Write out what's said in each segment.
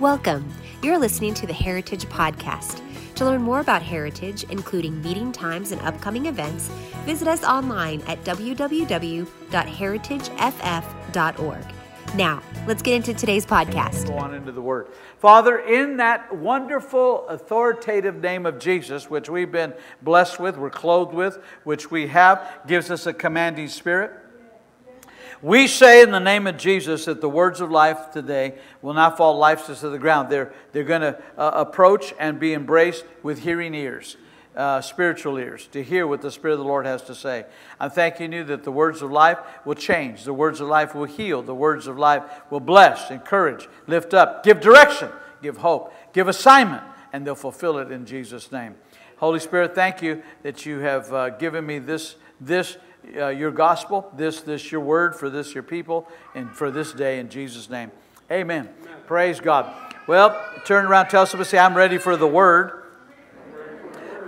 Welcome. You're listening to the Heritage Podcast. To learn more about Heritage, including meeting times and upcoming events, visit us online at www.heritageff.org. Now, let's get into today's podcast. Go on into the Word. Father, in that wonderful, authoritative name of Jesus, which we've been blessed with, we're clothed with, which we have, gives us a commanding spirit. We say in the name of Jesus that the words of life today will not fall lifeless to the ground. They're, they're going to uh, approach and be embraced with hearing ears, uh, spiritual ears, to hear what the Spirit of the Lord has to say. I'm thanking you that the words of life will change. The words of life will heal. The words of life will bless, encourage, lift up, give direction, give hope, give assignment, and they'll fulfill it in Jesus' name. Holy Spirit, thank you that you have uh, given me this, this uh, your gospel, this, this your word for this your people, and for this day in Jesus' name. Amen. Amen. Praise God. Well, turn around, tell somebody, say, I'm ready for the word.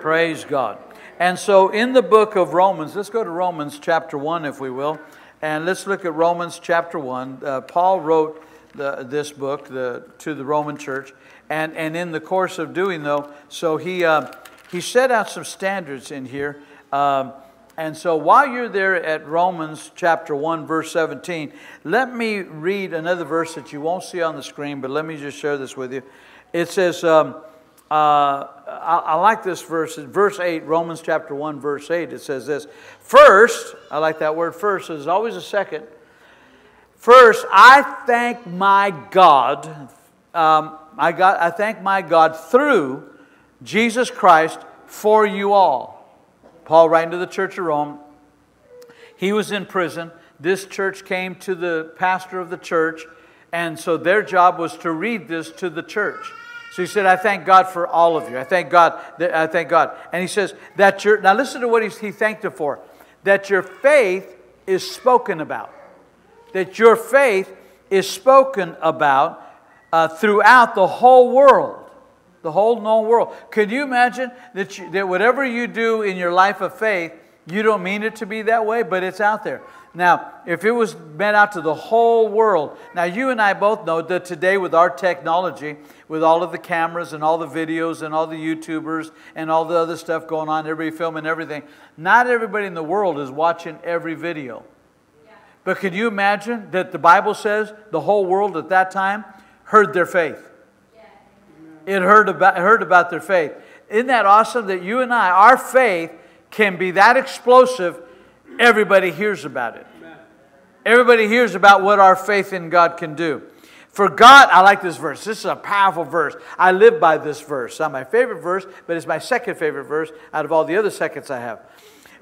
Praise God. And so in the book of Romans, let's go to Romans chapter 1, if we will, and let's look at Romans chapter 1. Uh, Paul wrote the, this book the, to the Roman church, and, and in the course of doing, though, so he, uh, he set out some standards in here. Um, and so while you're there at Romans chapter 1, verse 17, let me read another verse that you won't see on the screen, but let me just share this with you. It says, um, uh, I, I, like this verse. Verse 8, Romans chapter 1, verse 8, it says this. First, I like that word first, there's always a second. First, I thank my God. Um, I, got, I thank my God through Jesus Christ for you all Paul writing to the church of Rome. He was in prison. This church came to the pastor of the church, and so their job was to read this to the church. So he said, I thank God for all of you. I thank God. That, I thank God. And he says that your, now listen to what he, thanked it for. That your faith is spoken about. That your faith is spoken about uh, throughout the whole world the whole known world. Can you imagine that, you, that whatever you do in your life of faith, you don't mean it to be that way, but it's out there. Now, if it was meant out to the whole world, now you and I both know that today, with our technology, with all of the cameras and all the videos and all the YouTubers and all the other stuff going on, everybody filming everything, not everybody in the world is watching every video. But can you imagine that the Bible says the whole world at that time heard their faith? It heard about, heard about their faith. Isn't that awesome that you and I, our faith can be that explosive, everybody hears about it. Everybody hears about what our faith in God can do. For God, I like this verse. This is a powerful verse. I live by this verse. It's not my favorite verse, but it's my second favorite verse out of all the other seconds I have.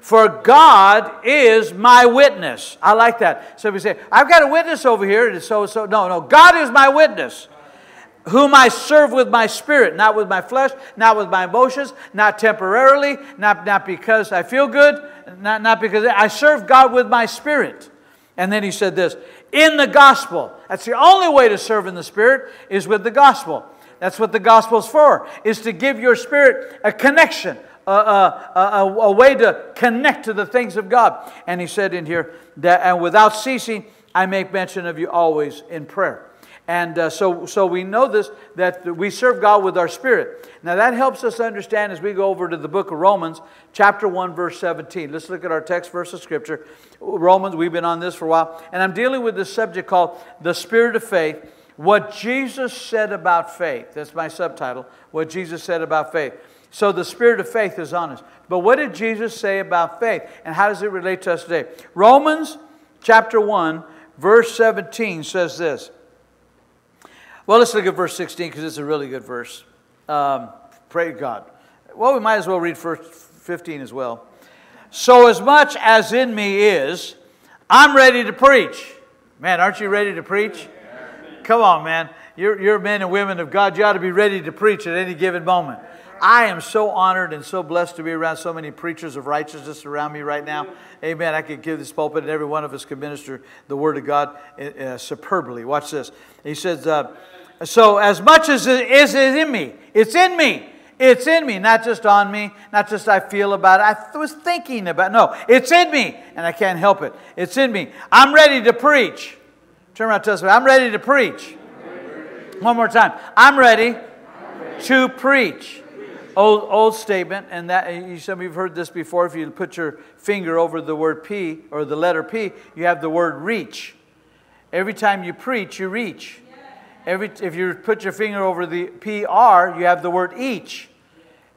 For God is my witness. I like that. So we say, I've got a witness over here. It is so, so, no, no. God is my witness whom I serve with my spirit, not with my flesh, not with my emotions, not temporarily, not, not because I feel good, not, not because I serve God with my spirit. And then he said this in the gospel. That's the only way to serve in the spirit is with the gospel. That's what the gospel is for, is to give your spirit a connection, a, a, a, a way to connect to the things of God. And he said in here that, and without ceasing, I make mention of you always in prayer. And uh, so, so we know this that we serve God with our spirit. Now, that helps us understand as we go over to the book of Romans, chapter 1, verse 17. Let's look at our text verse of scripture. Romans, we've been on this for a while. And I'm dealing with this subject called the spirit of faith. What Jesus said about faith. That's my subtitle. What Jesus said about faith. So the spirit of faith is on us. But what did Jesus say about faith? And how does it relate to us today? Romans chapter 1, verse 17 says this. Well, let's look at verse 16 because it's a really good verse. Um, pray God. Well, we might as well read verse 15 as well. So, as much as in me is, I'm ready to preach. Man, aren't you ready to preach? Come on, man. You're, you're men and women of God. You ought to be ready to preach at any given moment. I am so honored and so blessed to be around so many preachers of righteousness around me right now. Amen. I could give this pulpit, and every one of us could minister the Word of God uh, superbly. Watch this. He says, uh, So, as much as it is in me, it's in me. It's in me, not just on me, not just I feel about it. I was thinking about it. No, it's in me, and I can't help it. It's in me. I'm ready to preach. Turn around to us. I'm ready to preach. One more time. I'm ready, to preach. Old, old statement, and that you, some of you have heard this before. If you put your finger over the word P or the letter P, you have the word reach. Every time you preach, you reach. Every, if you put your finger over the PR, you have the word each.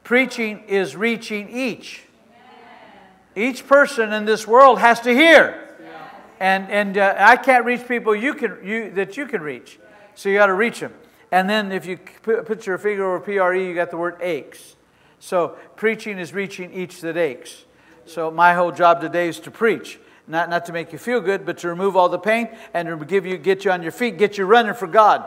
Preaching is reaching each. Each person in this world has to hear. And, and uh, I can't reach people you can, you, that you can reach. So you got to reach them. And then if you put your finger over PRE, you got the word aches. So preaching is reaching each that aches. So my whole job today is to preach. Not, not to make you feel good, but to remove all the pain and to give you, get you on your feet, get you running for God.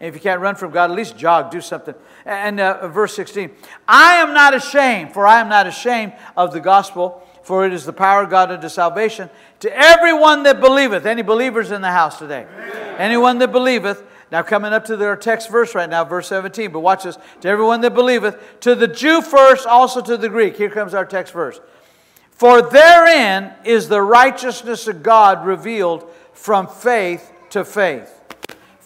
And if you can't run from God, at least jog, do something. And uh, verse 16 I am not ashamed, for I am not ashamed of the gospel, for it is the power of God unto salvation to everyone that believeth. Any believers in the house today? Amen. Anyone that believeth. Now, coming up to their text verse right now, verse 17, but watch this. To everyone that believeth, to the Jew first, also to the Greek. Here comes our text verse. For therein is the righteousness of God revealed from faith to faith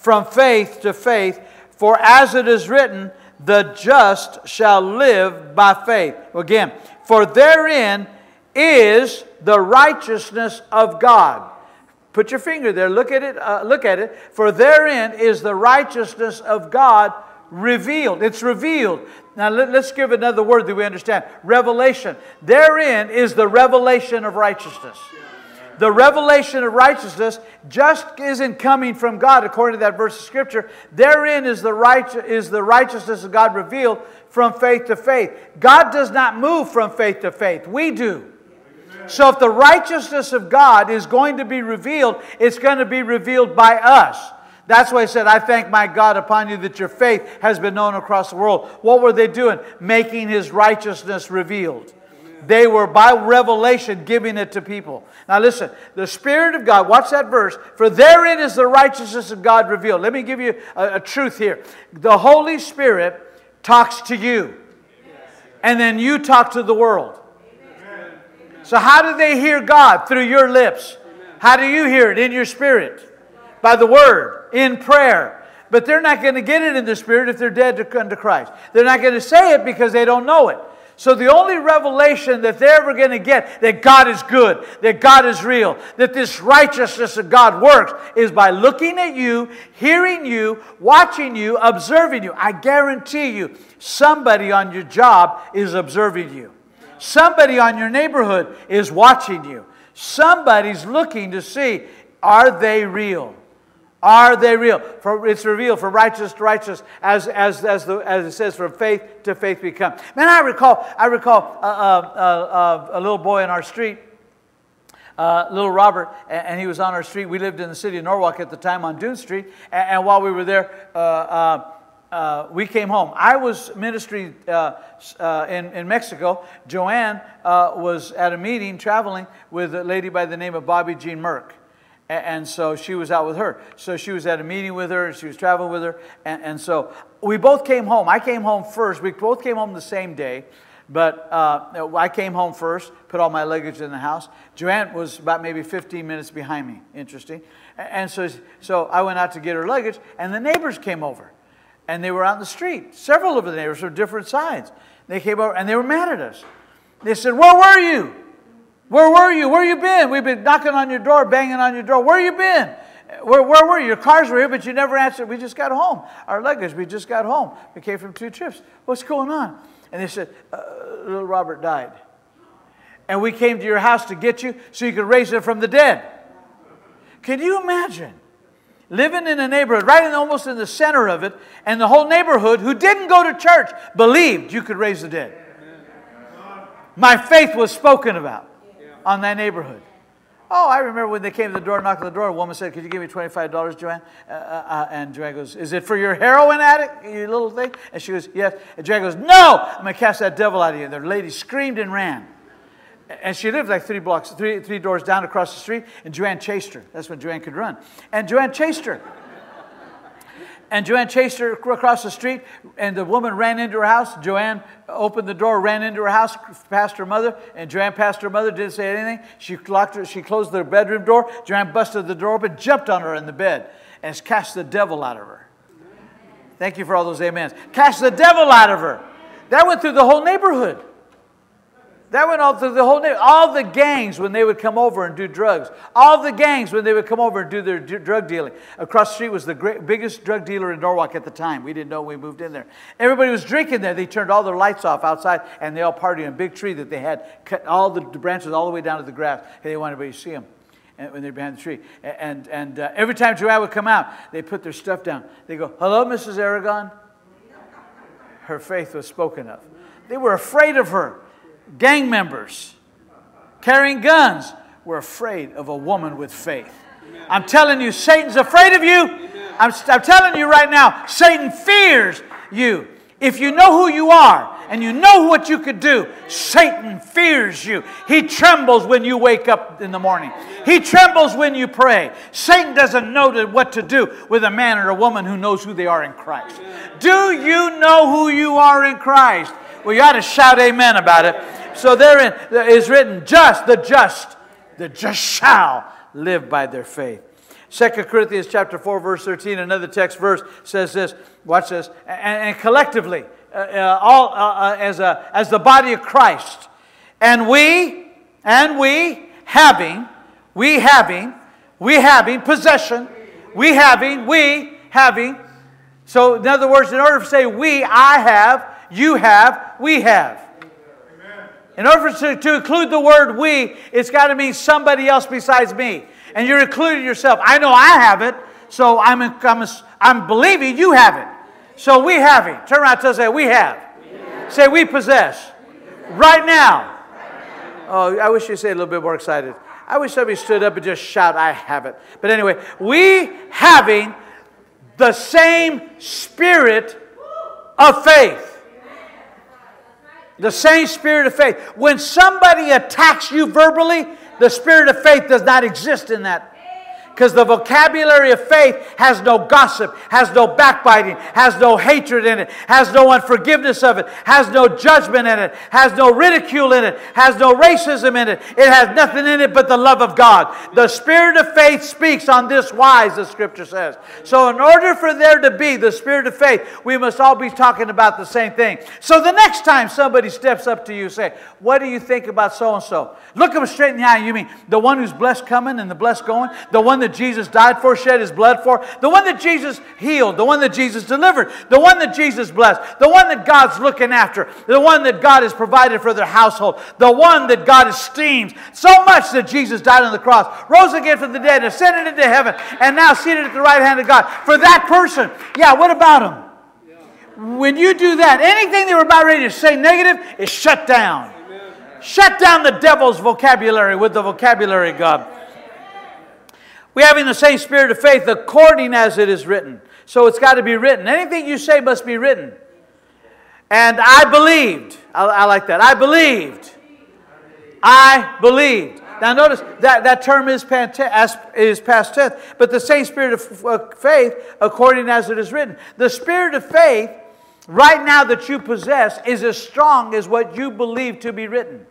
from faith to faith. For as it is written, the just shall live by faith. Again, for therein is the righteousness of God. Put your finger there. Look at it. Uh, look at it. For therein is the righteousness of God revealed. It's revealed. Now let, us give another word that we understand. Revelation. Therein is the revelation of righteousness the revelation of righteousness just isn't coming from God, according to that verse of Scripture. Therein is the, right, is the righteousness of God revealed from faith to faith. God does not move from faith to faith, we do. So if the righteousness of God is going to be revealed, it's going to be revealed by us. That's why I said, I thank my God upon you that your faith has been known across the world. What were they doing? Making his righteousness revealed. They were by revelation giving it to people. Now listen, the Spirit of God, watch that verse. For therein is the righteousness of God revealed. Let me give you a, a truth here. The Holy Spirit talks to you, and then you talk to the world. So, how do they hear God? Through your lips. How do you hear it? In your spirit. By the word, in prayer. But they're not going to get it in the spirit if they're dead to come Christ. They're not going to say it because they don't know it. So, the only revelation that they're ever going to get that God is good, that God is real, that this righteousness of God works is by looking at you, hearing you, watching you, observing you. I guarantee you, somebody on your job is observing you, somebody on your neighborhood is watching you, somebody's looking to see are they real? Are they real? For it's revealed from righteous to righteous, as, as, as, the, as it says, from faith to faith we come. Man, I recall, I recall uh, uh, uh, a little boy in our street, uh, little Robert, and, and, he was on our street. We lived in the city of Norwalk at the time on Dune Street, and, and while we were there, uh, uh, uh, we came home. I was ministry uh, uh, in, in Mexico. Joanne was at a meeting traveling with a lady by the name of Bobbie Jean Merck. And so she was out with her. So she was at a meeting with her, she was traveling with her. And, and so we both came home. I came home first. We both came home the same day. But uh, I came home first, put all my luggage in the house. Joanne was about maybe 15 minutes behind me. Interesting. And so, so I went out to get her luggage, and the neighbors came over. And they were out in the street. Several of the neighbors from different sides. They came over, and they were mad at us. They said, Where were you? Where were you? Where you been? We've been knocking on your door, banging on your door. Where you been? Where, where were you? Your cars were here, but you never answered. We just got home. Our luggage, we just got home. We came from two trips. What's going on? And they said, uh, little Robert died. And we came to your house to get you so you could raise him from the dead. Can you imagine? Living in a neighborhood, right in almost in the center of it, and the whole neighborhood who didn't go to church believed you could raise the dead. My faith was spoken about on that neighborhood. Oh, I remember when they came to the door, knocked on the door, a woman said, Could you give me $25, Joanne? Uh, uh, uh, and Joanne goes, Is it for your heroin addict, you little thing? And she goes, Yes. And Joanne goes, No, I'm going to cast that devil out of you. And the lady screamed and ran. And she lived like three blocks, three, three doors down across the street, and Joanne chased her. That's when Joanne could run. And Joanne chased her. And Joanne chased her across the street, and the woman ran into her house. Joanne opened the door, ran into her house, past her mother, and Joanne passed her mother, didn't say anything. She locked her, she closed the bedroom door. Joanne busted the door open, jumped on her in the bed, and cast the devil out of her. Thank you for all those amens. Cast the devil out of her. That went through the whole neighborhood. That went all through the whole neighborhood. All the gangs when they would come over and do drugs. All the gangs when they would come over and do their d- drug dealing. Across the street was the great, biggest drug dealer in Norwalk at the time. We didn't know we moved in there. Everybody was drinking there. They turned all their lights off outside and they all partied in a big tree that they had cut all the branches all the way down to the grass. And they wanted everybody to see them when they're behind the tree. And, and uh, every time Joanne would come out, they put their stuff down. They go, Hello, Mrs. Aragon? Her faith was spoken of. They were afraid of her. Gang members carrying guns were afraid of a woman with faith. I'm telling you, Satan's afraid of you. I'm, I'm telling you right now, Satan fears you. If you know who you are, and you know what you could do, Satan fears you. He trembles when you wake up in the morning. He trembles when you pray. Satan doesn't know what to do with a man or a woman who knows who they are in Christ. Do you know who you are in Christ? Well, you ought to shout amen about it. So therein is written, just, the just, the just shall live by their faith. 2 Corinthians chapter 4, verse 13, another text verse says this. Watch this. And, and collectively, uh, uh, all, uh, uh, as, a, as the body of Christ. And we, and we having, we having, we having possession, we having, we having. So, in other words, in order to say we, I have, you have, we have. In order to, to include the word we, it's got to mean somebody else besides me. And you're including yourself. I know I have it, so I'm, I'm, I'm believing you have it. So we have Him. Turn around and say, We have. We have. Say, We possess. Right now. Oh, I wish you say a little bit more excited. I wish somebody stood up and just shout, I have it. But anyway, we having the same spirit of faith. The same spirit of faith. When somebody attacks you verbally, the spirit of faith does not exist in that because the vocabulary of faith has no gossip, has no backbiting, has no hatred in it, has no unforgiveness of it, has no judgment in it, has no ridicule in it, has no racism in it. It has nothing in it but the love of God. The spirit of faith speaks on this wise, the scripture says. So, in order for there to be the spirit of faith, we must all be talking about the same thing. So, the next time somebody steps up to you, say, What do you think about so and so? Look them straight in the eye. You mean the one who's blessed coming and the blessed going? The one that Jesus died for, shed his blood for, the one that Jesus healed, the one that Jesus delivered, the one that Jesus blessed, the one that God's looking after, the one that God has provided for their household, the one that God esteems so much that Jesus died on the cross, rose again from the dead, ascended into heaven, and now seated at the right hand of God. For that person, yeah, what about him? When you do that, anything they were about ready to say negative is shut down. Shut down the devil's vocabulary with the vocabulary of God. We having the same spirit of faith according as it is written. So it's got to be written. Anything you say must be written. And I believed. I, I like that. I believed. I believed. Now notice that that term is, is past tense, but the same spirit of faith according as it is written. The spirit of faith right now that you possess is as strong as what you believe to be written.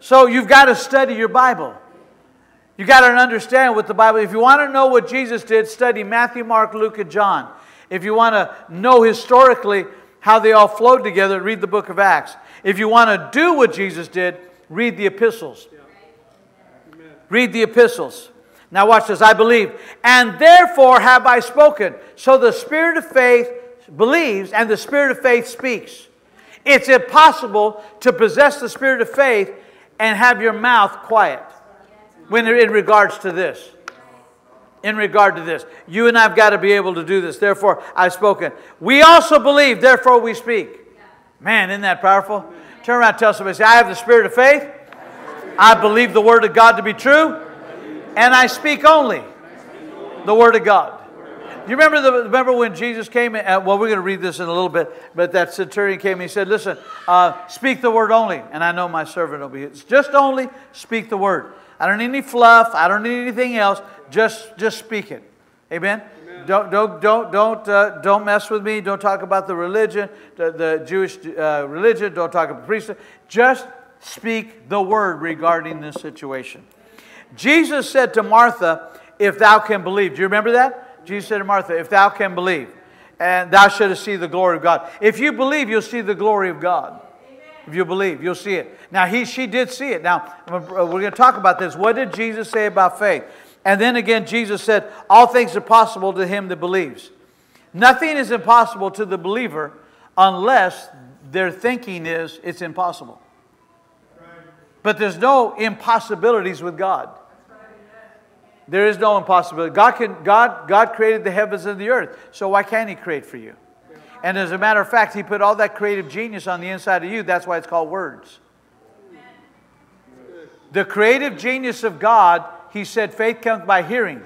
So you've got to study your Bible. You got to understand what the Bible. If you want to know what Jesus did, study Matthew, Mark, Luke, and John. If you want to know historically how they all flowed together, read the book of Acts. If you want to do what Jesus did, read the epistles. Read the epistles. Now watch this. I believe, and therefore have I spoken. So the spirit of faith believes, and the spirit of faith speaks. It's impossible to possess the spirit of faith and have your mouth quiet when in regards to this. In regard to this, you and I've got to be able to do this. Therefore, I've spoken. We also believe, therefore, we speak. Man, isn't that powerful? Turn around tell somebody, say, I have the spirit of faith. I believe the word of God to be true. And I speak only the word of God. You remember, the, remember when Jesus came? Uh, well, we're going to read this in a little bit, but that centurion came and he said, Listen, uh, speak the word only, and I know my servant will be. Just only speak the word. I don't need any fluff. I don't need anything else. Just, just speak it. Amen. Amen. Don't, don't, don't, don't, uh, don't mess with me. Don't talk about the religion, the, the Jewish uh, religion. Don't talk about priesthood. Just speak the word regarding this situation. Jesus said to Martha, "If thou can believe." Do you remember that? Jesus said to Martha, "If thou can believe." and thou shouldst see the glory of God. If you believe, you'll see the glory of God. If you believe, you'll see it. Now, he, she did see it. Now, we're going to talk about this. What did Jesus say about faith? And then again, Jesus said, All things are possible to him that believes. Nothing is impossible to the believer unless their thinking is it's impossible. But there's no impossibilities with God. There is no impossibility. God, can, God, God created the heavens and the earth, so why can't He create for you? And as a matter of fact, He put all that creative genius on the inside of you. That's why it's called words. The creative genius of God, He said, faith comes by hearing.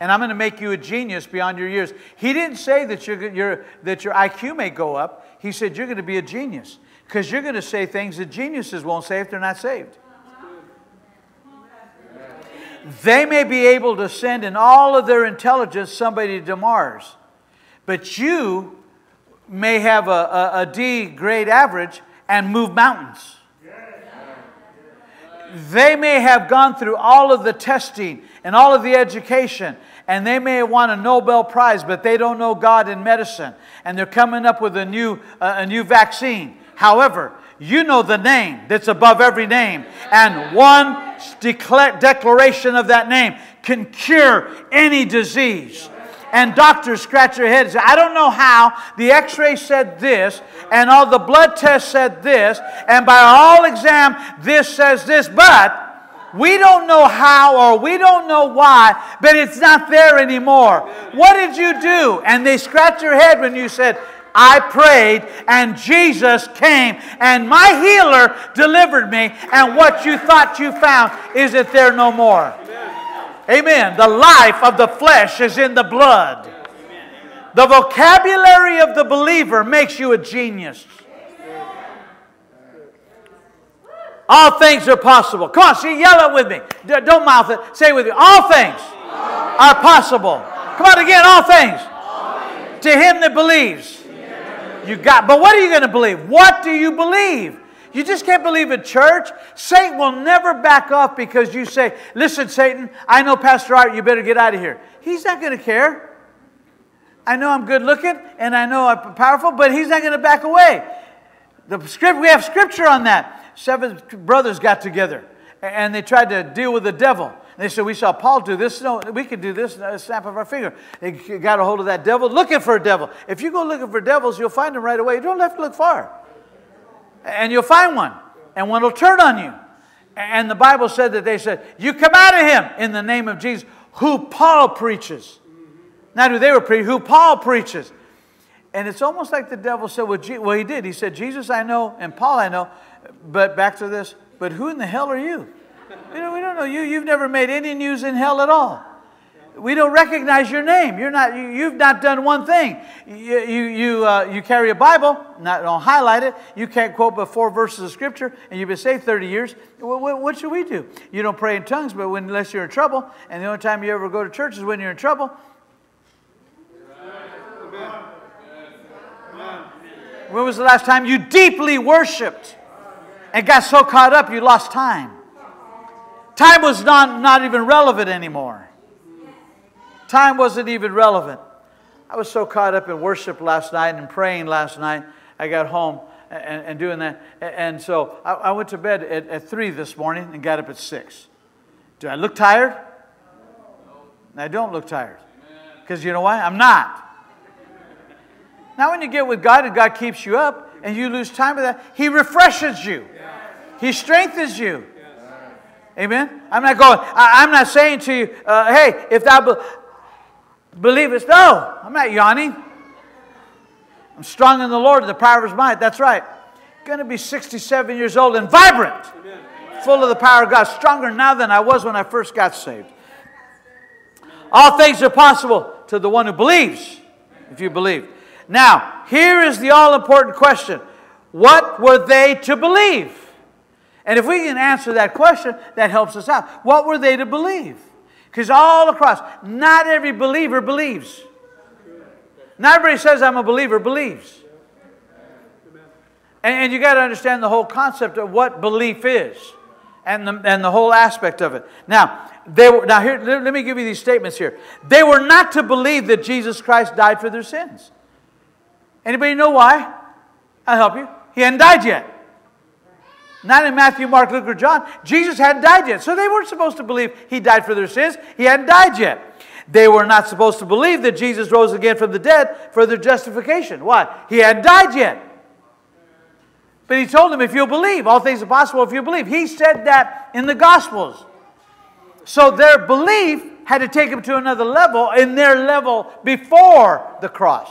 And I'm going to make you a genius beyond your years. He didn't say that, you that your IQ may go up. He said you're going to be a genius because you're going to say things that geniuses won't say if they're not saved. They may be able to send in all of their intelligence somebody to Mars, but you may have a, a, a D grade average and move mountains. They may have gone through all of the testing and all of the education, and they may have won a Nobel Prize, but they don't know God in medicine, and they're coming up with a new, uh, a new vaccine. However, you know the name that's above every name, and one declaration of that name can cure any disease. And doctors scratch their heads. I don't know how. The x ray said this, and all the blood tests said this, and by all exam, this says this, but we don't know how or we don't know why, but it's not there anymore. What did you do? And they scratch their head when you said, I prayed and Jesus came and my healer delivered me. And what you thought you found is that there no more. Amen. The life of the flesh is in the blood. The vocabulary of the believer makes you a genius. All things are possible. Come on, see, yell it with me. Don't mouth it. Say it with me. All things are possible. Come on again. All things. To him that believes. You got, but what are you going to believe? What do you believe? You just can't believe in church. Satan will never back off because you say, Listen, Satan, I know Pastor Art, you better get out of here. He's not going to care. I know I'm good looking and I know I'm powerful, but he's not going to back away. The script, we have scripture on that. Seven brothers got together and they tried to deal with the devil. They said, We saw Paul do this. No, we can do this a snap of our finger. They got a hold of that devil, looking for a devil. If you go looking for devils, you'll find them right away. You don't have to look far. And you'll find one, and one will turn on you. And the Bible said that they said, You come out of him in the name of Jesus, who Paul preaches. Not who they were preaching, who Paul preaches. And it's almost like the devil said, well, well, he did. He said, Jesus I know, and Paul I know. But back to this, but who in the hell are you? We don't, we don't know you. You've never made any news in hell at all. We don't recognize your name. You're not, you, have not done one thing. You, you, you, uh, you carry a Bible, not, don't highlight it. You can't quote but four verses of Scripture, and you've been saved 30 years. What, what, should we do? You don't pray in tongues, but when, unless you're in trouble, and the only time you ever go to church is when you're in trouble. When was the last time you deeply worshiped and got so caught up you lost time? Time was not, not even relevant anymore. Time wasn't even relevant. I was so caught up in worship last night and praying last night. I got home and, and doing that. And so I, I went to bed at, at 3 this morning and got up at 6. Do I look tired? I don't look tired. Because you know why? I'm not. Now, when you get with God and God keeps you up and you lose time with that, He refreshes you, He strengthens you. Amen? I'm not going, I, am not saying to you, uh, hey, if thou believest, no, I'm not yawning. I'm strong in the Lord, the power of his might. That's right. Going to be 67 years old and vibrant, full of the power of God, stronger now than I was when I first got saved. All things are possible to the one who believes, if you believe. Now, here is the all important question What were they to believe? And if we can answer that question, that helps us out. What were they to believe? Because all across, not every believer believes. Not everybody says, I'm a believer, believes. And, and you got to understand the whole concept of what belief is and the, and the whole aspect of it. Now, they were, now here, let me give you these statements here. They were not to believe that Jesus Christ died for their sins. Anybody know why? I'll help you. He hadn't died yet. Not in Matthew, Mark, Luke, or John. Jesus hadn't died yet. So they weren't supposed to believe he died for their sins. He hadn't died yet. They were not supposed to believe that Jesus rose again from the dead for their justification. Why? He hadn't died yet. But he told them, if you'll believe, all things are possible if you believe. He said that in the Gospels. So their belief had to take them to another level in their level before the cross.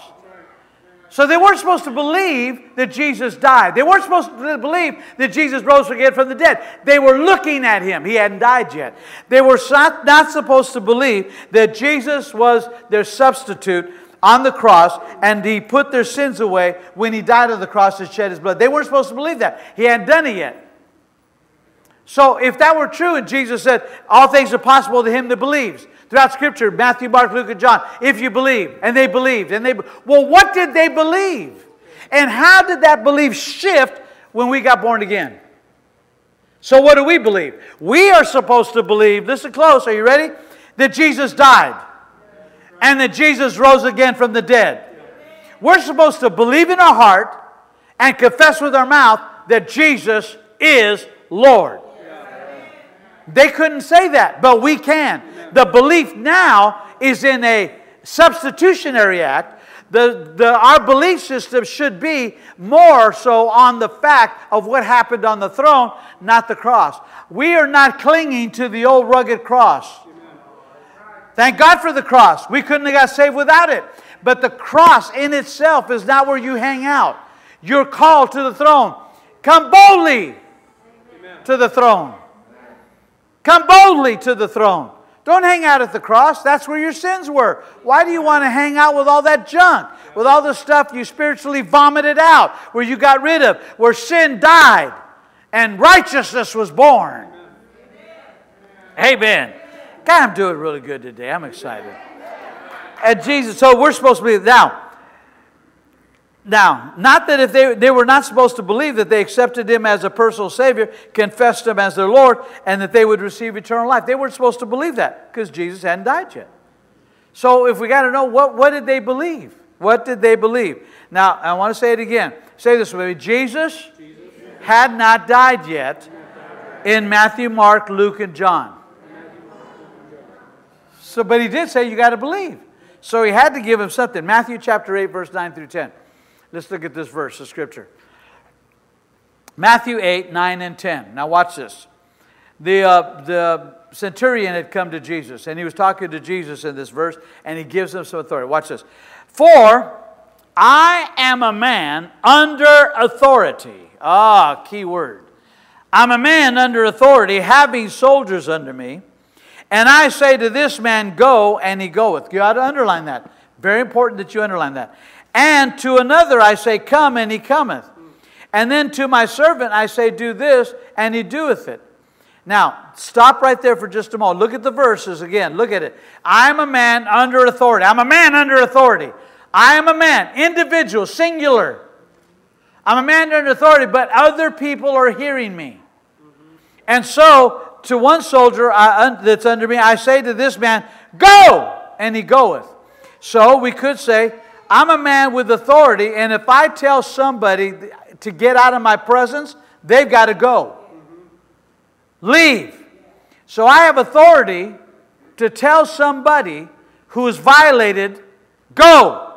So they weren't supposed to believe that Jesus died. They weren't supposed to believe that Jesus rose again from the dead. They were looking at him. He hadn't died yet. They were not, not supposed to believe that Jesus was their substitute on the cross and he put their sins away when he died on the cross and shed his blood. They weren't supposed to believe that. He hadn't done it yet. So if that were true, and Jesus said, All things are possible to him that believes. Throughout Scripture, Matthew, Mark, Luke, and John, if you believe, and they believed, and they well, what did they believe? And how did that belief shift when we got born again? So what do we believe? We are supposed to believe, listen close, are you ready? That Jesus died and that Jesus rose again from the dead. We're supposed to believe in our heart and confess with our mouth that Jesus is Lord. They couldn't say that, but we can. The belief now is in a substitutionary act. The, the, our belief system should be more so on the fact of what happened on the throne, not the cross. We are not clinging to the old rugged cross. Thank God for the cross. We couldn't have got saved without it. But the cross in itself is not where you hang out. You're called to the throne. Come boldly Amen. to the throne. Come boldly to the throne. Don't hang out at the cross. That's where your sins were. Why do you want to hang out with all that junk? With all the stuff you spiritually vomited out, where you got rid of, where sin died and righteousness was born. Amen. God, I'm doing really good today. I'm excited. And Jesus, so we're supposed to be Now, now, not that if they, they were not supposed to believe that they accepted him as a personal Savior, confessed him as their Lord, and that they would receive eternal life. They weren't supposed to believe that because Jesus hadn't died yet. So if we got to know, what, what did they believe? What did they believe? Now, I want to say it again. Say this with me. Jesus, Jesus had not died yet in Matthew, Mark, Luke, and John. So, but he did say you got to believe. So he had to give him something. Matthew chapter 8, verse 9 through 10. Let's look at this verse of scripture. Matthew 8, 9, and 10. Now watch this. The, uh, the centurion had come to Jesus, and he was talking to Jesus in this verse, and he gives him some authority. Watch this. For I am a man under authority. Ah, key word. I'm a man under authority, having soldiers under me. And I say to this man, Go, and he goeth. You ought to underline that. Very important that you underline that. And to another I say, Come, and he cometh. And then to my servant I say, Do this, and he doeth it. Now, stop right there for just a moment. Look at the verses again. Look at it. I'm a man under authority. I'm a man under authority. I am a man, individual, singular. I'm a man under authority, but other people are hearing me. And so, to one soldier that's under me, I say to this man, Go! And he goeth. So, we could say, I'm a man with authority, and if I tell somebody to get out of my presence, they've got to go. Leave. So I have authority to tell somebody who has violated, go.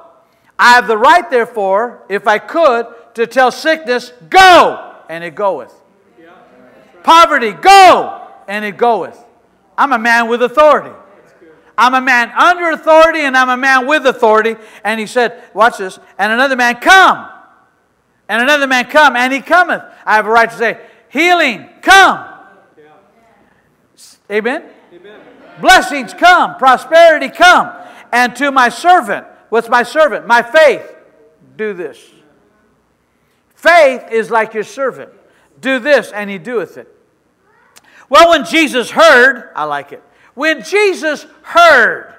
I have the right, therefore, if I could, to tell sickness, go, and it goeth. Poverty, go, and it goeth. I'm a man with authority. I'm a man under authority and I'm a man with authority. And he said, Watch this. And another man, come. And another man, come. And he cometh. I have a right to say, Healing, come. Yeah. Amen? Amen? Blessings, come. Prosperity, come. And to my servant, what's my servant? My faith, do this. Faith is like your servant. Do this, and he doeth it. Well, when Jesus heard, I like it. When Jesus heard,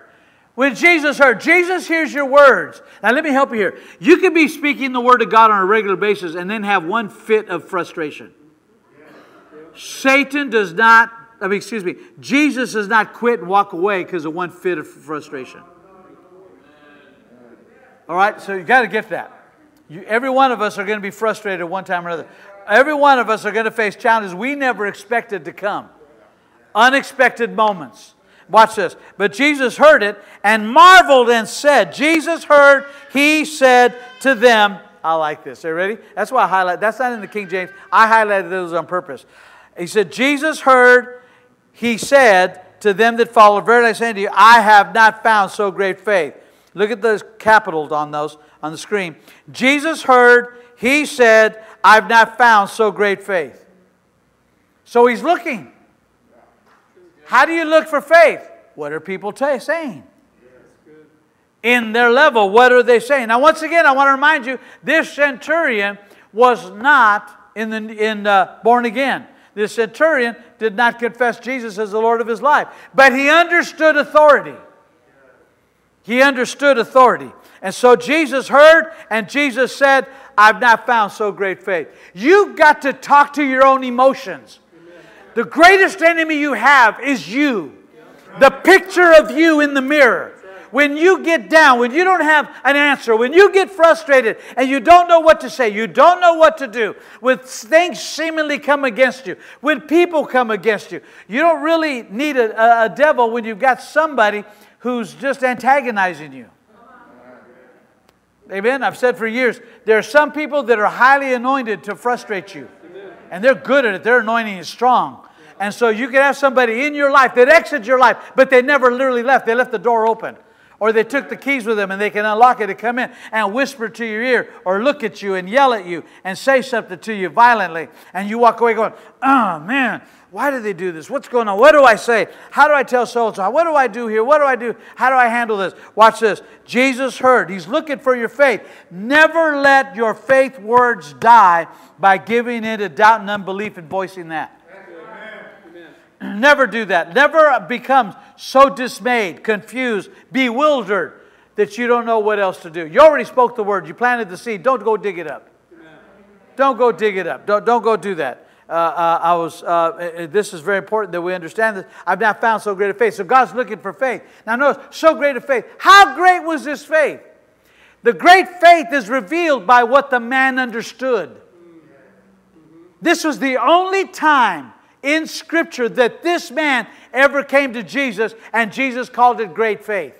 when Jesus heard, Jesus hears your words. Now, let me help you here. You can be speaking the word of God on a regular basis and then have one fit of frustration. Satan does not, I mean, excuse me, Jesus does not quit and walk away because of one fit of frustration. All right, so you got to get that. You, every one of us are going to be frustrated at one time or another. Every one of us are going to face challenges we never expected to come. Unexpected moments. Watch this. But Jesus heard it and marveled and said, Jesus heard, he said to them, I like this. Are you ready? That's why I highlight. That's not in the King James. I highlighted those on purpose. He said, Jesus heard, he said to them that followed, Verily I say to you, I have not found so great faith. Look at those capitals on those on the screen. Jesus heard, he said, I've not found so great faith. So he's looking. How do you look for faith? What are people t- saying? In their level, what are they saying? Now, once again, I want to remind you this centurion was not in the, in, uh, born again. This centurion did not confess Jesus as the Lord of his life, but he understood authority. He understood authority. And so Jesus heard, and Jesus said, I've not found so great faith. You've got to talk to your own emotions. The greatest enemy you have is you. The picture of you in the mirror. When you get down, when you don't have an answer, when you get frustrated and you don't know what to say, you don't know what to do, when things seemingly come against you, when people come against you, you don't really need a, a devil when you've got somebody who's just antagonizing you. Amen. I've said for years, there are some people that are highly anointed to frustrate you. And they're good at it. Their anointing is strong. And so you can have somebody in your life that exits your life, but they never literally left. They left the door open. Or they took the keys with them and they can unlock it to come in and whisper to your ear or look at you and yell at you and say something to you violently. And you walk away going, oh man, why do they do this? What's going on? What do I say? How do I tell so and so? What do I do here? What do I do? How do I handle this? Watch this. Jesus heard. He's looking for your faith. Never let your faith words die by giving it a doubt and unbelief and voicing that. Never do that. Never become so dismayed, confused, bewildered that you don't know what else to do. You already spoke the word. You planted the seed. Don't go dig it up. Don't go dig it up. Don't, don't go do that uh, uh, I was, uh, this is very important that we understand this. I've not found so great a faith. So God's looking for faith. Now, notice, so great a faith. How great was this faith? The great faith is revealed by what the man understood. This was the only time in Scripture that this man ever came to Jesus, and Jesus called it great faith.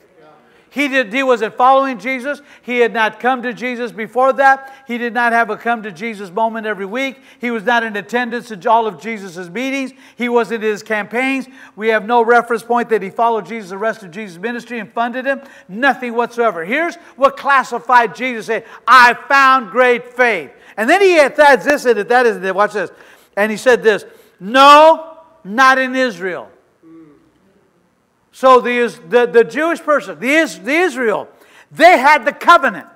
He, did, he wasn't following Jesus. He had not come to Jesus before that. He did not have a come to Jesus moment every week. He was not in attendance at all of Jesus' meetings. He wasn't in his campaigns. We have no reference point that he followed Jesus the rest of Jesus' ministry and funded him. Nothing whatsoever. Here's what classified Jesus said I found great faith. And then he adds this in it. That is it. Watch this. And he said this No, not in Israel. So the, the, the Jewish person, the, the Israel, they had the covenant.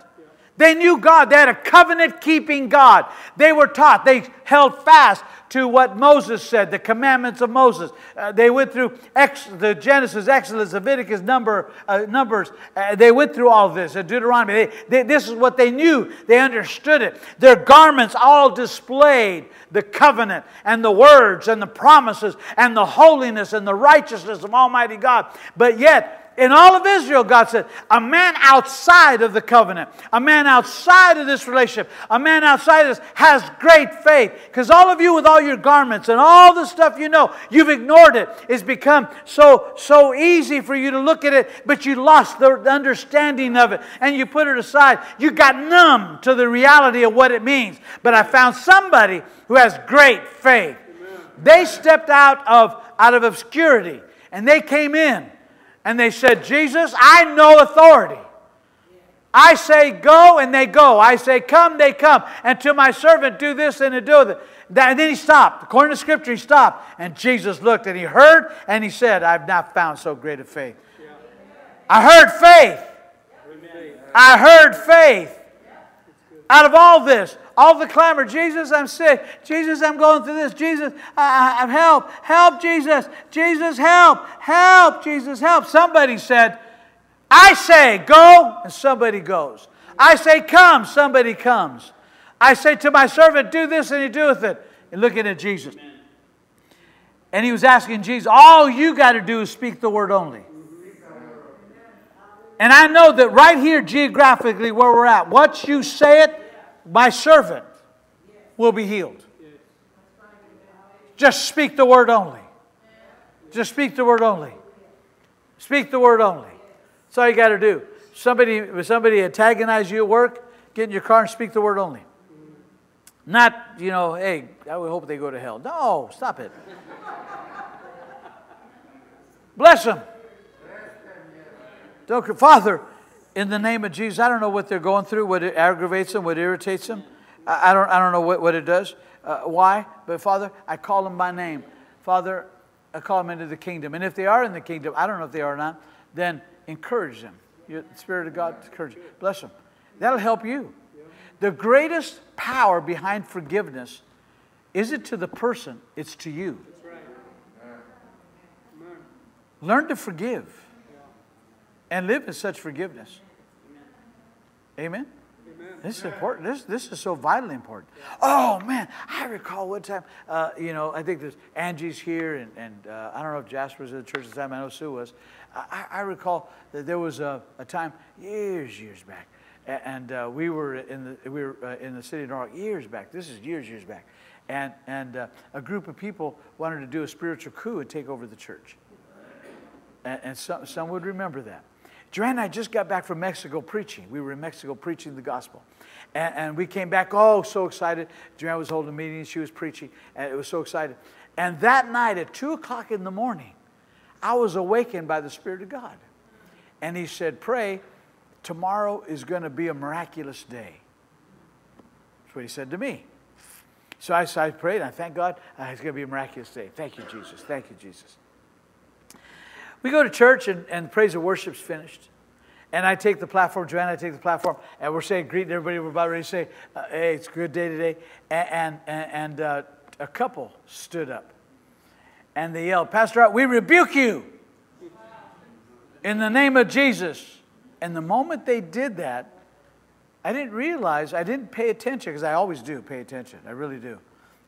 They knew God. They had a covenant keeping God. They were taught. They held fast to what Moses said, the commandments of Moses. Uh, they went through Ex- the Genesis, Exodus, Leviticus, number, uh, Numbers. Uh, they went through all this. Uh, Deuteronomy. They, they, this is what they knew. They understood it. Their garments all displayed the covenant and the words and the promises and the holiness and the righteousness of Almighty God. But yet, in all of Israel, God said, a man outside of the covenant, a man outside of this relationship, a man outside of this has great faith. Because all of you, with all your garments and all the stuff you know, you've ignored it. It's become so, so easy for you to look at it, but you lost the understanding of it and you put it aside. You got numb to the reality of what it means. But I found somebody who has great faith. They stepped out of, out of obscurity and they came in and they said, Jesus, I know authority. I say go and they go. I say come, they come. And to my servant, do this and to do that. And then he stopped. According to Scripture, he stopped. And Jesus looked and he heard and he said, I've not found so great a faith. I heard faith. I heard faith. Out of all this, all the clamor, Jesus, I'm sick. Jesus, I'm going through this. Jesus, I, I, help. Help, Jesus. Jesus, help. Help, Jesus, help. Somebody said, I say, go, and somebody goes. I say, come, somebody comes. I say to my servant, do this, and he doeth it. And looking at Jesus. And he was asking Jesus, all you got to do is speak the word only. And I know that right here, geographically, where we're at, once you say it, my servant will be healed. Just speak the word only. Just speak the word only. Speak the word only. That's all you got to do. Somebody, somebody antagonize you at work, get in your car and speak the word only. Not, you know, hey, I would hope they go to hell. No, stop it. Bless them. Don't, Father, in the name of Jesus, I don't know what they're going through, what it aggravates them, what irritates them. I, don't, I don't know what, what it does, uh, why, but Father, I call them by name. Father, I call them into the kingdom. And if they are in the kingdom, I don't know if they are or not, then encourage them. the Spirit of God, encourage them. Bless them. That'll help you. The greatest power behind forgiveness isn't to the person, it's to you. Learn to forgive and live in such forgiveness. Amen. This is important. This, this is so vitally important. Oh, man. I recall one time, uh, you know, I think there's Angie's here, and, and uh, I don't know if Jasper was at the church at the time. I know Sue was. I, I recall that there was a, a, time years, years back, and uh, we were in the, we were, uh, in the city of Norwalk years back. This is years, years back. And, and uh, a group of people wanted to do a spiritual coup and take over the church. And, and some, some would remember that. Joanne and I just got back from Mexico preaching. We were in Mexico preaching the gospel. And, and we came back, oh, so excited. Joanne was holding a meeting, she was preaching, and it was so excited. And that night at 2 o'clock in the morning, I was awakened by the Spirit of God. And He said, Pray, tomorrow is going to be a miraculous day. That's what He said to me. So I, so I prayed, and I thank God, uh, it's going to be a miraculous day. Thank you, Jesus. Thank you, Jesus. We go to church and, and praise and worship's finished. And I take the platform, Joanna, I take the platform, and we're saying, greeting everybody. We're about ready to say, uh, hey, it's a good day today. And, and, and uh, a couple stood up and they yelled, Pastor, we rebuke you in the name of Jesus. And the moment they did that, I didn't realize, I didn't pay attention, because I always do pay attention. I really do.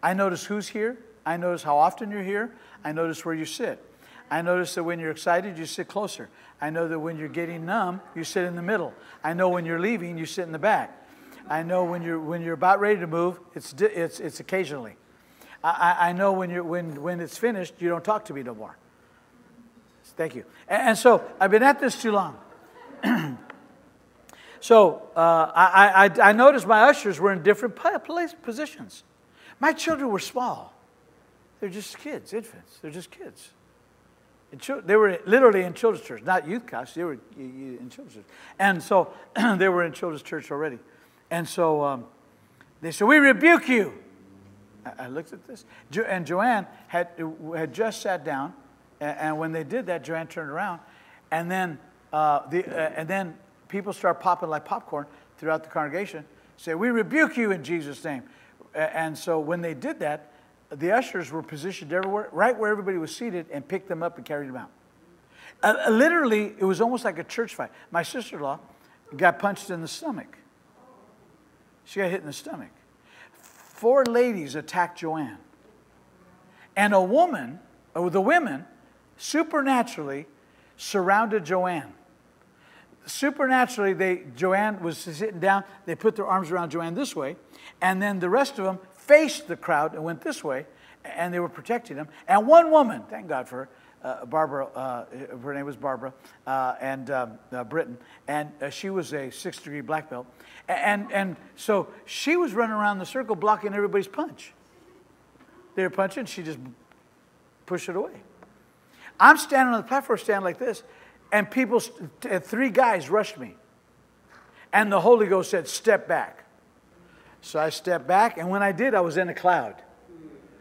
I notice who's here. I notice how often you're here. I notice where you sit. I notice that when you're excited, you sit closer. I know that when you're getting numb, you sit in the middle. I know when you're leaving, you sit in the back. I know when you're, when you're about ready to move, it's, it's, it's occasionally. I, I know when, you're, when, when it's finished, you don't talk to me no more. Thank you. And, and so I've been at this too long. so uh, I, I, I noticed my ushers were in different place, positions. My children were small. They're just kids, infants. They're just kids. They were literally in children's church, not youth class. They were in children's church. And so they were in children's church already. And so um, they said, We rebuke you. I looked at this. And Joanne had, had just sat down. And when they did that, Joanne turned around. And then, uh, the, uh, and then people start popping like popcorn throughout the congregation. Say, We rebuke you in Jesus' name. And so when they did that, the ushers were positioned everywhere, right where everybody was seated, and picked them up and carried them out. Uh, uh literally, it was almost like a church fight. My sister in law got punched in the stomach. She got hit in the stomach. Four ladies attacked Joanne. And a woman, or the women, supernaturally surrounded Joanne. Supernaturally, they, Joanne was sitting down. They put their arms around Joanne this way, and then the rest of them faced the crowd and went this way, and they were protecting him. And one woman, thank God for her, uh, Barbara, uh, her name was Barbara, uh, and um, uh, Britain, and uh, she was a six degree black belt. And, and so she was running around the circle blocking everybody's punch. They were punching, she just pushed it away. I'm standing on the platform, standing like this, and people, three guys rushed me. And the Holy Ghost said, Step back. So I stepped back, and when I did, I was in a cloud.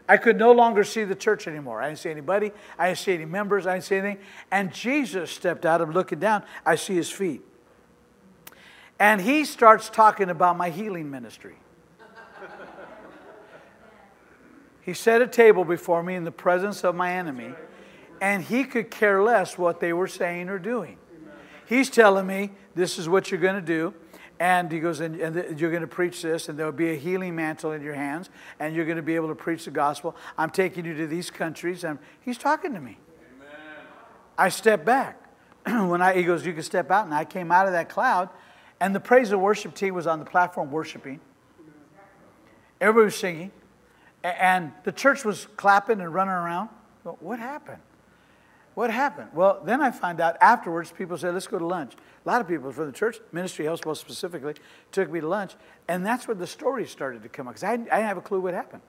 I could no longer see the church anymore. I didn't see anybody. I didn't see any members. I didn't see anything. And Jesus stepped out. I'm looking down. I see his feet. And he starts talking about my healing ministry. he set a table before me in the presence of my enemy, and he could care less what they were saying or doing. He's telling me, This is what you're going to do. And he goes, and, and you're going to preach this, and there'll be a healing mantle in your hands, and you're going to be able to preach the gospel. I'm taking you to these countries. And he's talking to me. Amen. I step back. when I, he goes, you can step out. And I came out of that cloud, and the praise and worship team was on the platform worshiping. Everybody was singing. And the church was clapping and running around. What happened? What happened? Well, then I find out afterwards, people say, let's go to lunch. A lot of people from the church, Ministry Health most specifically, took me to lunch. And that's where the story started to come up because I, I, didn't have a clue what happened.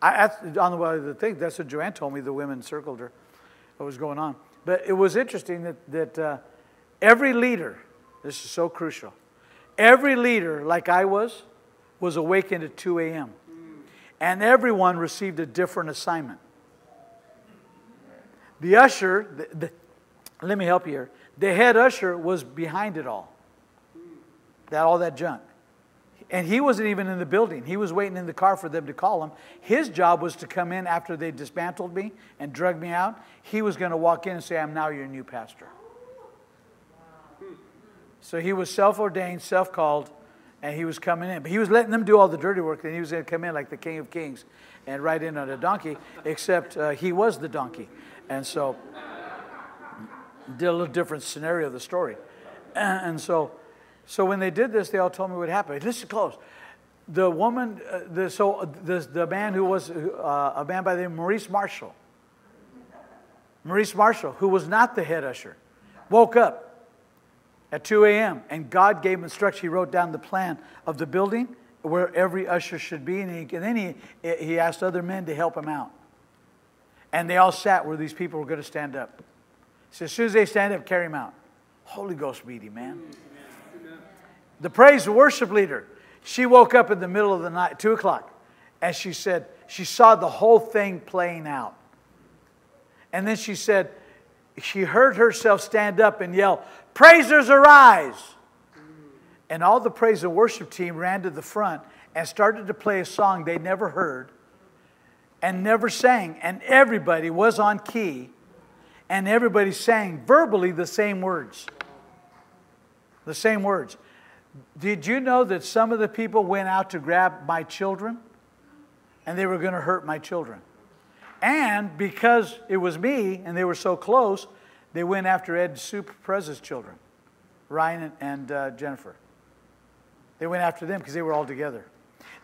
I, on the way to the thing, that's what Joanne told me. The women circled her, what was going on. But it was interesting that, that uh, every leader, this is so crucial, every leader, like I was, was awakened at 2 a.m. And everyone received a different assignment. The usher, the, the, let me help you here. The head usher was behind it all. That all that junk. And he wasn't even in the building. He was waiting in the car for them to call him. His job was to come in after they dismantled me and drug me out. He was going to walk in and say, I'm now your new pastor. So he was self ordained, self called, and he was coming in. But he was letting them do all the dirty work, and he was going to come in like the King of Kings and ride in on a donkey, except uh, he was the donkey. And so, did a little different scenario of the story. And so, so when they did this, they all told me what happened. Listen close. The woman, uh, the, so uh, the, the man who was uh, a man by the name Maurice Marshall, Maurice Marshall, who was not the head usher, woke up at 2 a.m. and God gave instruction. He wrote down the plan of the building where every usher should be, and, he, and then he, he asked other men to help him out. And they all sat where these people were going to stand up. So as soon as they stand up, carry him out. Holy Ghost meeting, man. The praise and worship leader, she woke up in the middle of the night, 2 o'clock, and she said, she saw the whole thing playing out. And then she said, she heard herself stand up and yell, Praisers arise! And all the praise and worship team ran to the front and started to play a song they never heard and never sang. And everybody was on key and everybody sang verbally the same words. The same words. Did you know that some of the people went out to grab my children and they were going to hurt my children? And because it was me and they were so close, they went after Ed Suprez's children, Ryan and uh, Jennifer. They went after them because they were all together.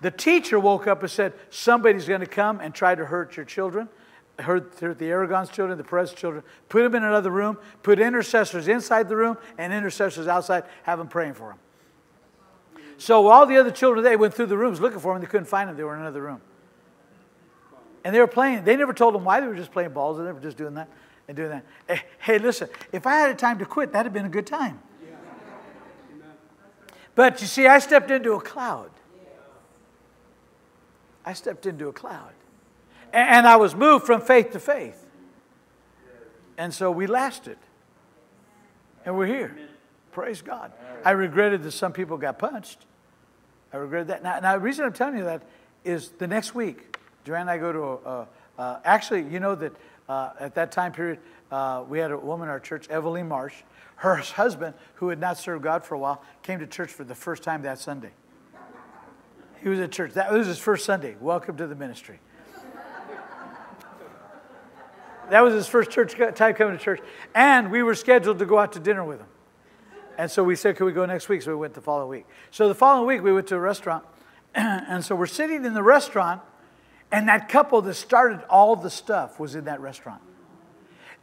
The teacher woke up and said, Somebody's going to come and try to hurt your children. Hurt, the Aragon's children, the Perez children. Put them in another room. Put intercessors inside the room and intercessors outside. Have them praying for them. So all the other children, they went through the rooms looking for them. They couldn't find them. They were in another room. And they were playing. They never told them why. They were just playing balls. And they were just doing that and doing that. Hey, eh, hey listen, if I had a time to quit, that'd have been a good time. But you see, I stepped into a cloud. I stepped into a cloud. And I was moved from faith to faith. And so we lasted. And we're here. Praise God. I regretted that some people got punched. I regret that. Now, now, the reason I'm telling you that is the next week, Joanne and I go to a, uh, actually, you know that uh, at that time period, uh, we had a woman in our church, Evelyn Marsh. Her husband, who had not served God for a while, came to church for the first time that Sunday. He was at church. That was his first Sunday. Welcome to the ministry. that was his first church time coming to church. And we were scheduled to go out to dinner with him. And so we said, Could we go next week? So we went the following week. So the following week, we went to a restaurant. and so we're sitting in the restaurant, and that couple that started all the stuff was in that restaurant.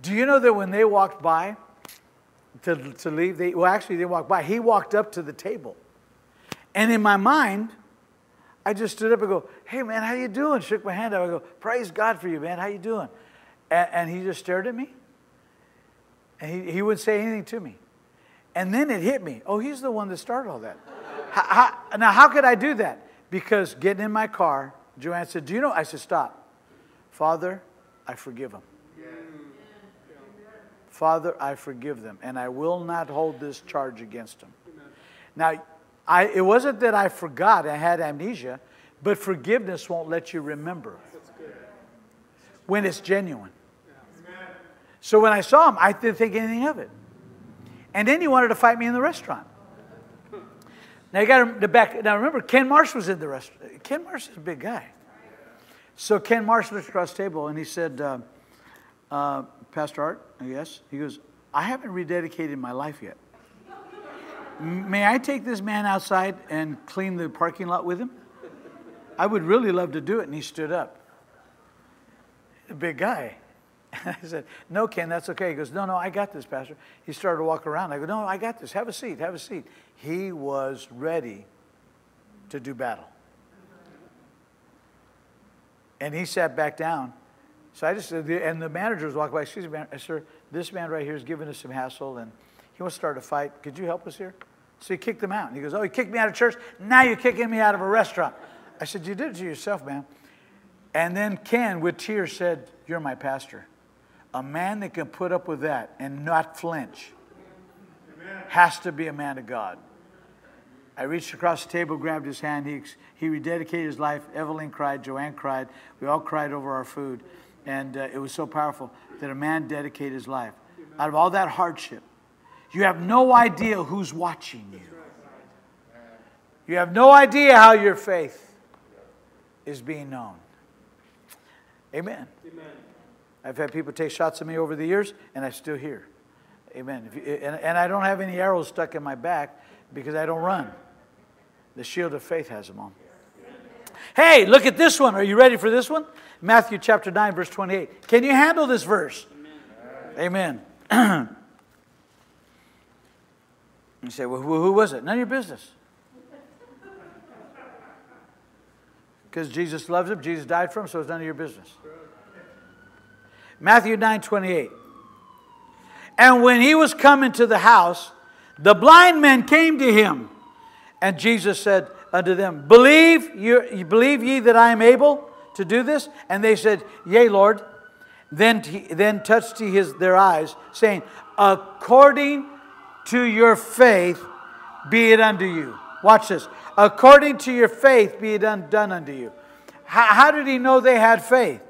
Do you know that when they walked by to, to leave, they, well, actually, they walked by. He walked up to the table. And in my mind, I just stood up and go, hey, man, how you doing? Shook my hand. I go, praise God for you, man. How you doing? And, and he just stared at me. And he, he wouldn't say anything to me. And then it hit me. Oh, he's the one that started all that. how, how, now, how could I do that? Because getting in my car, Joanne said, do you know? I said, stop. Father, I forgive him. Father, I forgive them, and I will not hold this charge against them. Now, I, it wasn't that I forgot, I had amnesia, but forgiveness won't let you remember when it's genuine. So when I saw him, I didn't think anything of it. And then he wanted to fight me in the restaurant. Now you got to back. Now remember, Ken Marsh was in the restaurant. Ken Marsh is a big guy. So Ken Marsh looked across the table and he said, uh, uh, "Pastor Art, yes." He goes, "I haven't rededicated my life yet." May I take this man outside and clean the parking lot with him? I would really love to do it. And he stood up. A big guy. I said, No, Ken, that's okay. He goes, No, no, I got this, Pastor. He started to walk around. I go, No, I got this. Have a seat. Have a seat. He was ready to do battle. And he sat back down. So I just, and the manager was walking by, excuse me, sir, this man right here is giving us some hassle and he wants to start a fight. Could you help us here? So he kicked him out. And he goes, Oh, he kicked me out of church. Now you're kicking me out of a restaurant. I said, You did it to yourself, man. And then Ken, with tears, said, You're my pastor. A man that can put up with that and not flinch Amen. has to be a man of God. I reached across the table, grabbed his hand. He, he rededicated his life. Evelyn cried. Joanne cried. We all cried over our food. And uh, it was so powerful that a man dedicated his life. Out of all that hardship, you have no idea who's watching you. You have no idea how your faith is being known. Amen. Amen. I've had people take shots at me over the years, and I still hear. Amen. You, and, and I don't have any arrows stuck in my back because I don't run. The shield of faith has them on. Hey, look at this one. Are you ready for this one? Matthew chapter 9, verse 28. Can you handle this verse? Amen. Amen. you say, well, who, was it? None of your business. Because Jesus loves him, Jesus died for him, so it's none of your business. Matthew 9 28. And when he was coming to the house, the blind men came to him. And Jesus said unto them, Believe you, believe ye that I am able to do this? And they said, Yea, Lord. Then, he, then touched he his, their eyes, saying, According to your faith be it unto you. Watch this. According to your faith be it done, unto you. How, how did he know they had faith?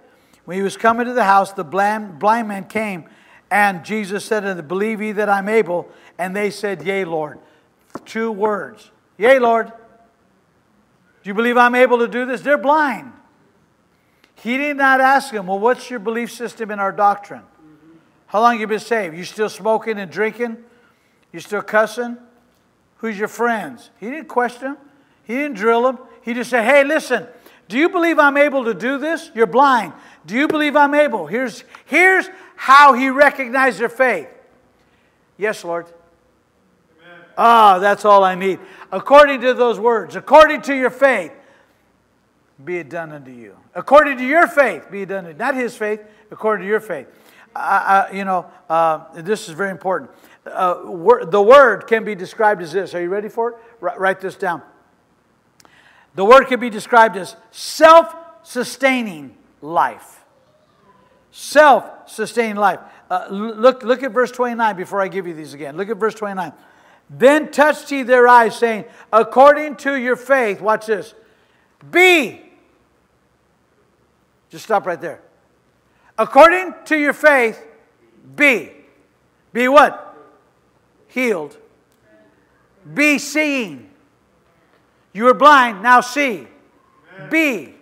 When he was coming to the house, the blind, blind man came, and Jesus said unto them, Believe ye that I'm able? And they said, Yea, Lord. Two words. Yea, Lord. Do you believe I'm able to do this? They're blind. He did not ask them, Well, what's your belief system in our doctrine? How long you been saved? You still smoking and drinking? You still cussing? Who's your friends? He didn't question him. He didn't drill him. He just said, Hey, listen, do you believe I'm able to do this? You're blind. Do you believe I'm able? Here's, here's how he recognized their faith. Yes, Lord. Ah, that's all I need. According to those words, according to your faith, be it done unto you. According to your faith, be it done. Not his faith, according to your faith. I, I, you know, uh, this is very important. Uh, wor- the word can be described as this. Are you ready for it? R- write this down. The word can be described as self sustaining life. Self sustaining life. Uh, look, look at verse 29 before I give you these again. Look at verse 29. Then touched he their eyes, saying, According to your faith, watch this, be. Just stop right there. According to your faith, be. Be what? Healed. Be seeing. You were blind, now see. Be.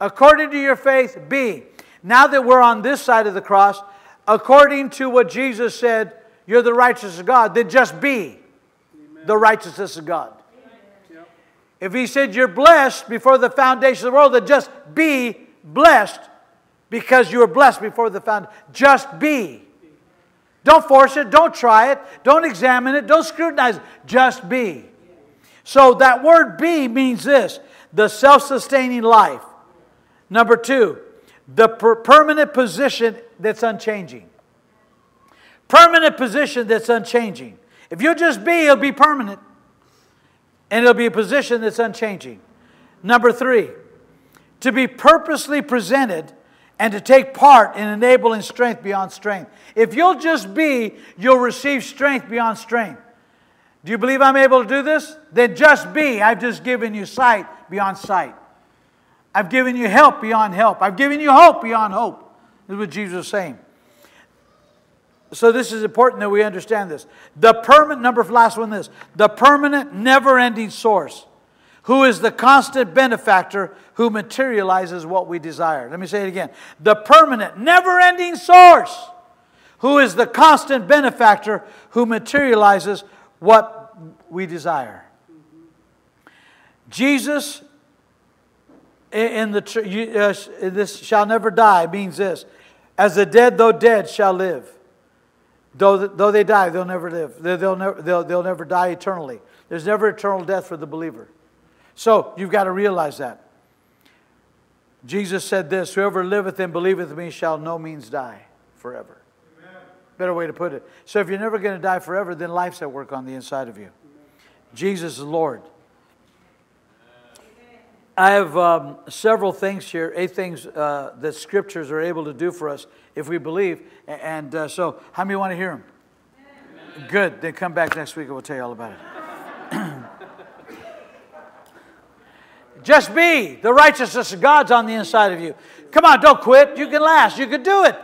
According to your faith, be. Now that we're on this side of the cross, according to what Jesus said, you're the righteousness of God, then just be Amen. the righteousness of God. If he said you're blessed before the foundation of the world, then just be blessed because you were blessed before the foundation. Just be. Don't force it, don't try it, don't examine it, don't scrutinize it. Just be. So that word be means this the self sustaining life. Number two, the per- permanent position that's unchanging. Permanent position that's unchanging. If you just be, it'll be permanent. And it'll be a position that's unchanging. Number three, to be purposely presented and to take part in enabling strength beyond strength. If you'll just be, you'll receive strength beyond strength. Do you believe I'm able to do this? Then just be. I've just given you sight beyond sight. I've given you help beyond help. I've given you hope beyond hope. This is what Jesus is saying. So this is important that we understand this. The permanent number last one this. The permanent never-ending source who is the constant benefactor who materializes what we desire. Let me say it again. The permanent never-ending source who is the constant benefactor who materializes what we desire. Jesus in the uh, this shall never die means this as the dead though dead shall live though, though they die they'll never live they, will never, they'll, they'll never die eternally there's never eternal death for the believer so you've got to realize that jesus said this whoever liveth and believeth in me shall no means die forever Amen. better way to put it so if you're never going to die forever then life's at work on the inside of you jesus is lord I have um, several things here, eight things uh, that scriptures are able to do for us if we believe. And uh, so, how many want to hear them? Amen. Good. Then come back next week and we'll tell you all about it. Just be. The righteousness of God's on the inside of you. Come on, don't quit. You can last. You can do it.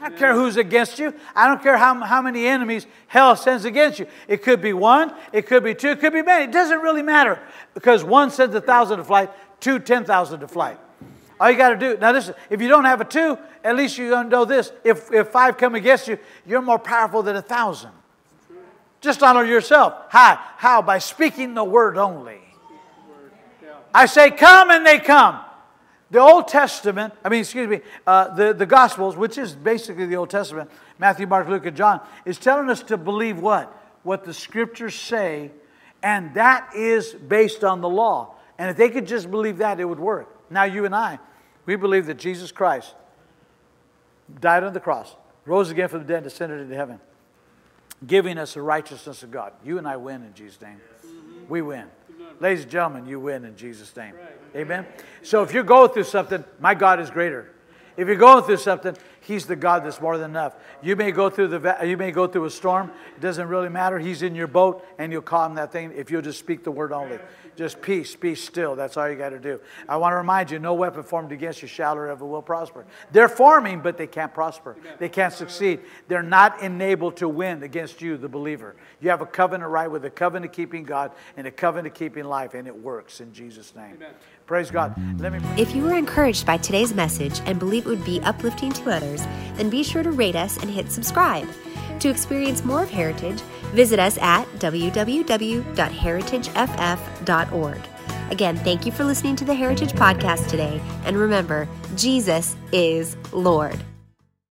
I don't care who's against you. I don't care how, how many enemies hell sends against you. It could be one, it could be two, it could be many. It doesn't really matter because one sends a thousand to flight, two, ten thousand to flight. All you got to do, now listen, if you don't have a two, at least you know this. If, if five come against you, you're more powerful than a thousand. Just honor yourself. How? How? By speaking the word only. I say, come and they come. The Old Testament, I mean, excuse me, uh, the, the Gospels, which is basically the Old Testament, Matthew, Mark, Luke, and John, is telling us to believe what? What the scriptures say, and that is based on the law. And if they could just believe that, it would work. Now, you and I, we believe that Jesus Christ died on the cross, rose again from the dead, descended into heaven, giving us the righteousness of God. You and I win in Jesus' name. We win. Ladies and gentlemen, you win in Jesus' name. Amen. So if you're going through something, my God is greater. If you're going through something, He's the God that's more than enough. You may go through the you may go through a storm. It doesn't really matter. He's in your boat, and you'll calm that thing if you'll just speak the word only. Just peace, be still. That's all you got to do. I want to remind you: no weapon formed against you shall or ever will prosper. They're forming, but they can't prosper. They can't succeed. They're not enabled to win against you, the believer. You have a covenant right with a covenant keeping God and a covenant keeping life, and it works in Jesus' name. Amen. Praise God. Let me. If you were encouraged by today's message and believe it would be uplifting to others, then be sure to rate us and hit subscribe. To experience more of Heritage, visit us at www.heritageff.org. Again, thank you for listening to the Heritage Podcast today, and remember, Jesus is Lord.